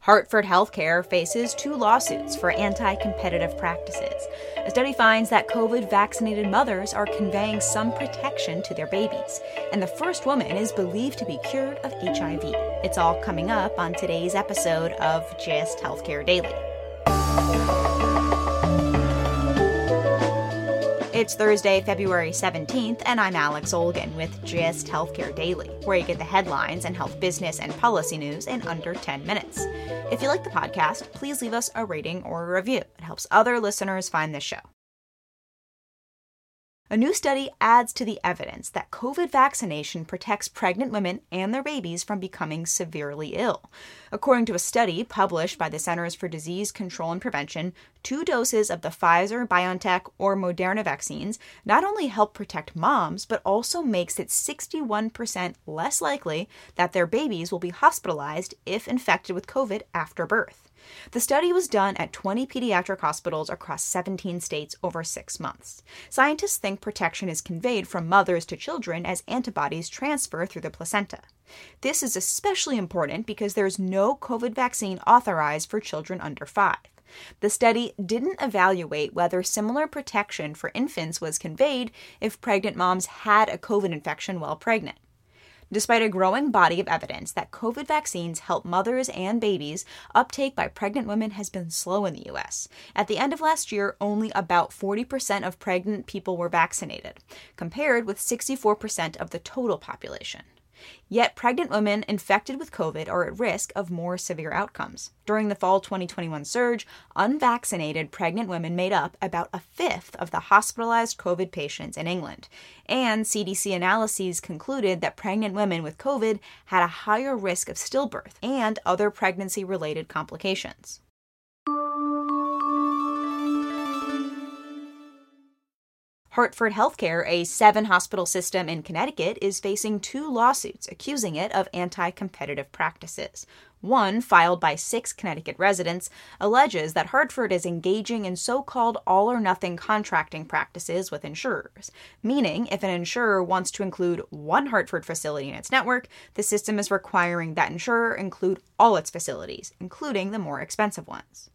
Hartford Healthcare faces two lawsuits for anti competitive practices. A study finds that COVID vaccinated mothers are conveying some protection to their babies, and the first woman is believed to be cured of HIV. It's all coming up on today's episode of Gist Healthcare Daily. It's Thursday, February 17th, and I'm Alex Olgin with Gist Healthcare Daily, where you get the headlines and health business and policy news in under 10 minutes. If you like the podcast, please leave us a rating or a review. It helps other listeners find this show. A new study adds to the evidence that COVID vaccination protects pregnant women and their babies from becoming severely ill. According to a study published by the Centers for Disease Control and Prevention, two doses of the Pfizer, BioNTech, or Moderna vaccines not only help protect moms, but also makes it 61% less likely that their babies will be hospitalized if infected with COVID after birth. The study was done at 20 pediatric hospitals across 17 states over six months. Scientists think protection is conveyed from mothers to children as antibodies transfer through the placenta. This is especially important because there is no COVID vaccine authorized for children under five. The study didn't evaluate whether similar protection for infants was conveyed if pregnant moms had a COVID infection while pregnant. Despite a growing body of evidence that COVID vaccines help mothers and babies, uptake by pregnant women has been slow in the US. At the end of last year, only about 40% of pregnant people were vaccinated, compared with 64% of the total population. Yet, pregnant women infected with COVID are at risk of more severe outcomes. During the fall 2021 surge, unvaccinated pregnant women made up about a fifth of the hospitalized COVID patients in England. And CDC analyses concluded that pregnant women with COVID had a higher risk of stillbirth and other pregnancy related complications. Hartford Healthcare, a seven hospital system in Connecticut, is facing two lawsuits accusing it of anti competitive practices. One, filed by six Connecticut residents, alleges that Hartford is engaging in so called all or nothing contracting practices with insurers, meaning if an insurer wants to include one Hartford facility in its network, the system is requiring that insurer include all its facilities, including the more expensive ones.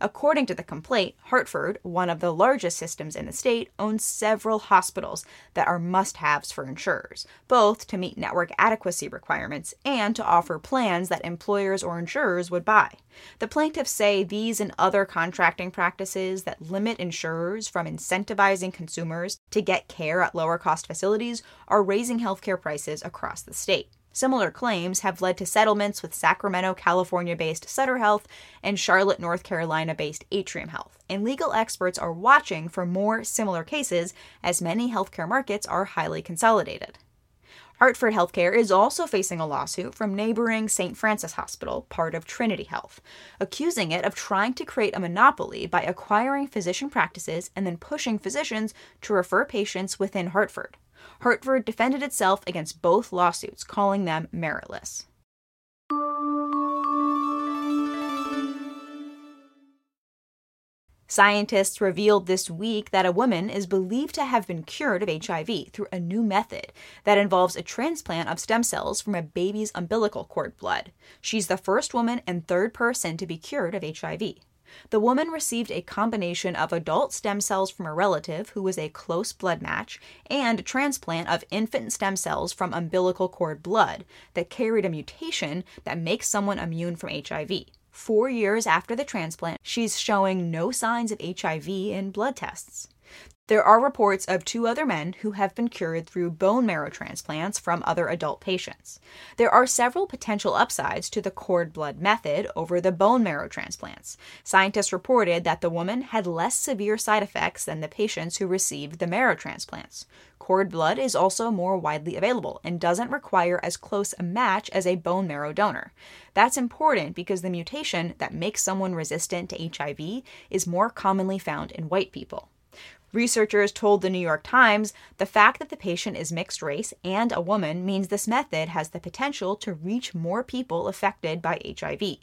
According to the complaint, Hartford, one of the largest systems in the state, owns several hospitals that are must haves for insurers, both to meet network adequacy requirements and to offer plans that employers or insurers would buy. The plaintiffs say these and other contracting practices that limit insurers from incentivizing consumers to get care at lower cost facilities are raising healthcare prices across the state. Similar claims have led to settlements with Sacramento, California based Sutter Health and Charlotte, North Carolina based Atrium Health. And legal experts are watching for more similar cases as many healthcare markets are highly consolidated. Hartford Healthcare is also facing a lawsuit from neighboring St. Francis Hospital, part of Trinity Health, accusing it of trying to create a monopoly by acquiring physician practices and then pushing physicians to refer patients within Hartford. Hartford defended itself against both lawsuits, calling them meritless. Scientists revealed this week that a woman is believed to have been cured of HIV through a new method that involves a transplant of stem cells from a baby's umbilical cord blood. She's the first woman and third person to be cured of HIV. The woman received a combination of adult stem cells from a relative who was a close blood match and a transplant of infant stem cells from umbilical cord blood that carried a mutation that makes someone immune from HIV. Four years after the transplant, she's showing no signs of HIV in blood tests. There are reports of two other men who have been cured through bone marrow transplants from other adult patients. There are several potential upsides to the cord blood method over the bone marrow transplants. Scientists reported that the woman had less severe side effects than the patients who received the marrow transplants. Cord blood is also more widely available and doesn't require as close a match as a bone marrow donor. That's important because the mutation that makes someone resistant to HIV is more commonly found in white people. Researchers told the New York Times the fact that the patient is mixed race and a woman means this method has the potential to reach more people affected by HIV.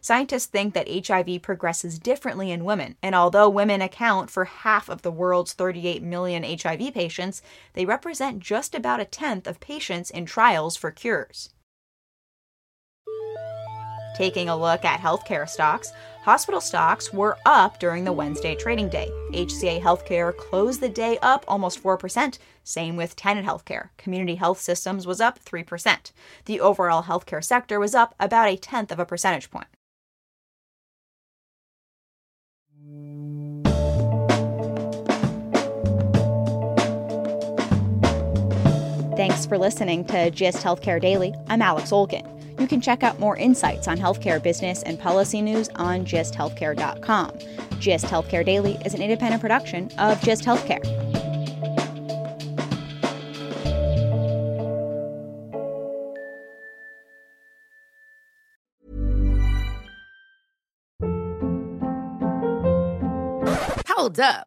Scientists think that HIV progresses differently in women, and although women account for half of the world's 38 million HIV patients, they represent just about a tenth of patients in trials for cures. Taking a look at healthcare stocks, hospital stocks were up during the Wednesday trading day. HCA Healthcare closed the day up almost 4%, same with Tenet Healthcare. Community Health Systems was up 3%. The overall healthcare sector was up about a tenth of a percentage point. Thanks for listening to GIST Healthcare Daily. I'm Alex Olgin. You can check out more insights on healthcare business and policy news on gisthealthcare.com. GIST Healthcare Daily is an independent production of GIST Healthcare. Hold up.